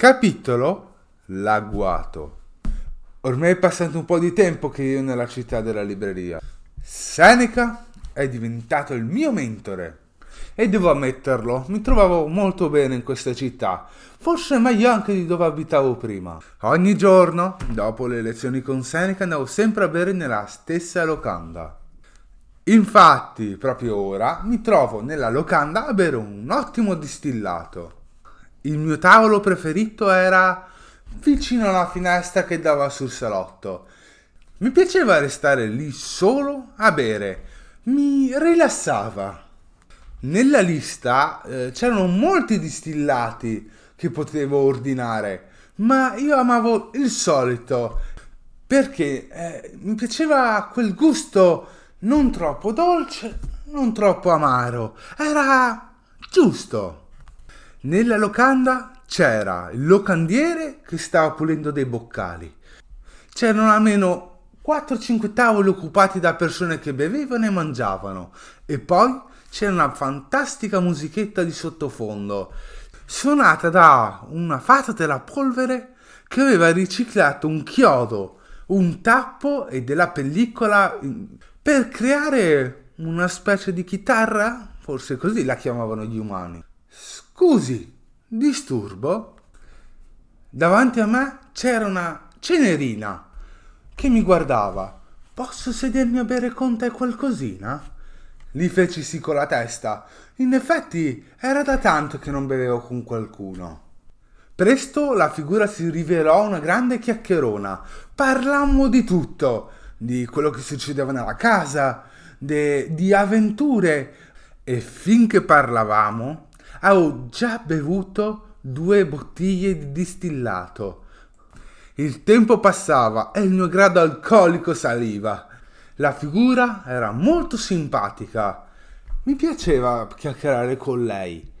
Capitolo L'agguato. Ormai è passato un po' di tempo che io nella città della libreria. Seneca è diventato il mio mentore. E devo ammetterlo, mi trovavo molto bene in questa città, forse meglio anche di dove abitavo prima. Ogni giorno, dopo le lezioni con Seneca, andavo sempre a bere nella stessa locanda. Infatti, proprio ora mi trovo nella locanda a bere un ottimo distillato. Il mio tavolo preferito era vicino alla finestra che dava sul salotto. Mi piaceva restare lì solo a bere, mi rilassava. Nella lista eh, c'erano molti distillati che potevo ordinare, ma io amavo il solito perché eh, mi piaceva quel gusto non troppo dolce, non troppo amaro, era giusto. Nella locanda c'era il locandiere che stava pulendo dei boccali. C'erano almeno 4-5 tavoli occupati da persone che bevevano e mangiavano. E poi c'era una fantastica musichetta di sottofondo, suonata da una fata della polvere che aveva riciclato un chiodo, un tappo e della pellicola per creare una specie di chitarra, forse così la chiamavano gli umani. Scusi, disturbo? Davanti a me c'era una cenerina che mi guardava. Posso sedermi a bere con te qualcosina? Gli feci sì con la testa. In effetti era da tanto che non bevevo con qualcuno. Presto la figura si rivelò una grande chiacchierona. Parlammo di tutto, di quello che succedeva nella casa, de, di avventure. E finché parlavamo, avevo già bevuto due bottiglie di distillato. Il tempo passava e il mio grado alcolico saliva. La figura era molto simpatica. Mi piaceva chiacchierare con lei.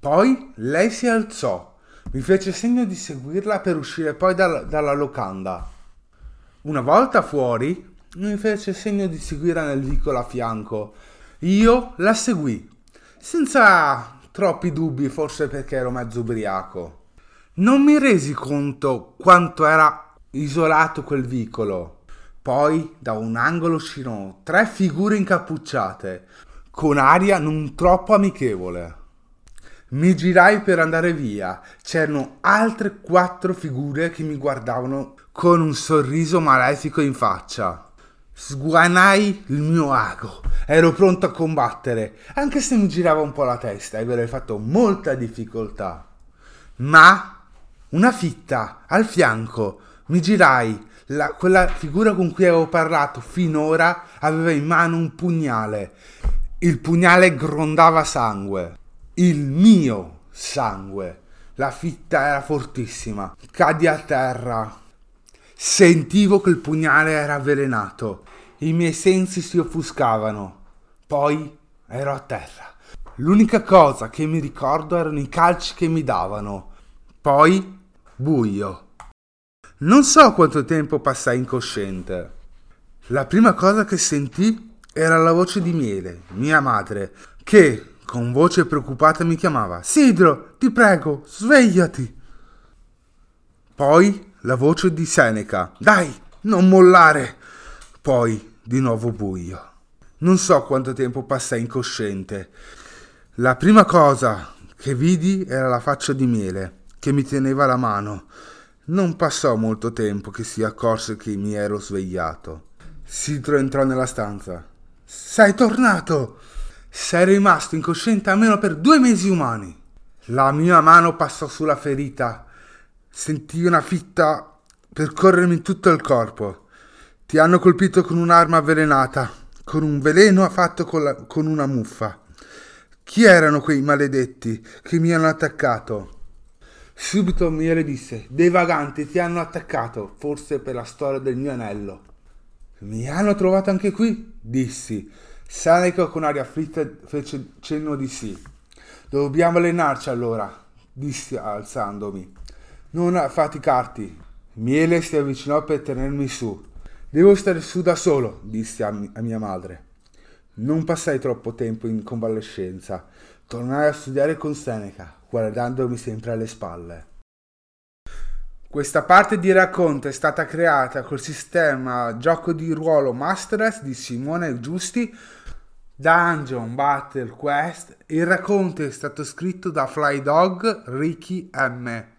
Poi lei si alzò, mi fece segno di seguirla per uscire poi dalla, dalla locanda. Una volta fuori, mi fece segno di seguire nel vicolo a fianco. Io la seguì, senza troppi dubbi, forse perché ero mezzo ubriaco. Non mi resi conto quanto era isolato quel vicolo. Poi da un angolo uscirono tre figure incappucciate, con aria non troppo amichevole. Mi girai per andare via. C'erano altre quattro figure che mi guardavano con un sorriso malefico in faccia. Sguanai il mio ago. Ero pronto a combattere, anche se mi girava un po' la testa e avrei fatto molta difficoltà. Ma una fitta al fianco. Mi girai. La, quella figura con cui avevo parlato finora aveva in mano un pugnale. Il pugnale grondava sangue. Il mio sangue. La fitta era fortissima. Cadi a terra Sentivo che il pugnale era avvelenato. I miei sensi si offuscavano. Poi ero a terra. L'unica cosa che mi ricordo erano i calci che mi davano. Poi buio. Non so quanto tempo passai incosciente. La prima cosa che sentì era la voce di Miele, mia madre, che con voce preoccupata mi chiamava Sidro, ti prego, svegliati. Poi la voce di Seneca. Dai, non mollare! Poi di nuovo buio. Non so quanto tempo passai incosciente. La prima cosa che vidi era la faccia di Miele, che mi teneva la mano. Non passò molto tempo che si accorse che mi ero svegliato. Sidro entrò nella stanza. Sei tornato! Sei rimasto incosciente almeno per due mesi umani. La mia mano passò sulla ferita Sentii una fitta percorrermi in tutto il corpo. Ti hanno colpito con un'arma avvelenata, con un veleno fatto con, la, con una muffa. Chi erano quei maledetti che mi hanno attaccato? Subito Miele disse: Dei vaganti ti hanno attaccato, forse per la storia del mio anello. Mi hanno trovato anche qui? dissi. Seneca con aria afflitta fece cenno di sì. Dobbiamo allenarci allora, dissi alzandomi. Non affaticarti. Miele si avvicinò per tenermi su. Devo stare su da solo, dissi a, mi- a mia madre. Non passai troppo tempo in convalescenza. Tornai a studiare con Seneca, guardandomi sempre alle spalle. Questa parte di racconto è stata creata col sistema gioco di ruolo Masters di Simone Giusti, Dungeon Battle Quest. Il racconto è stato scritto da Fly Dog Ricky M.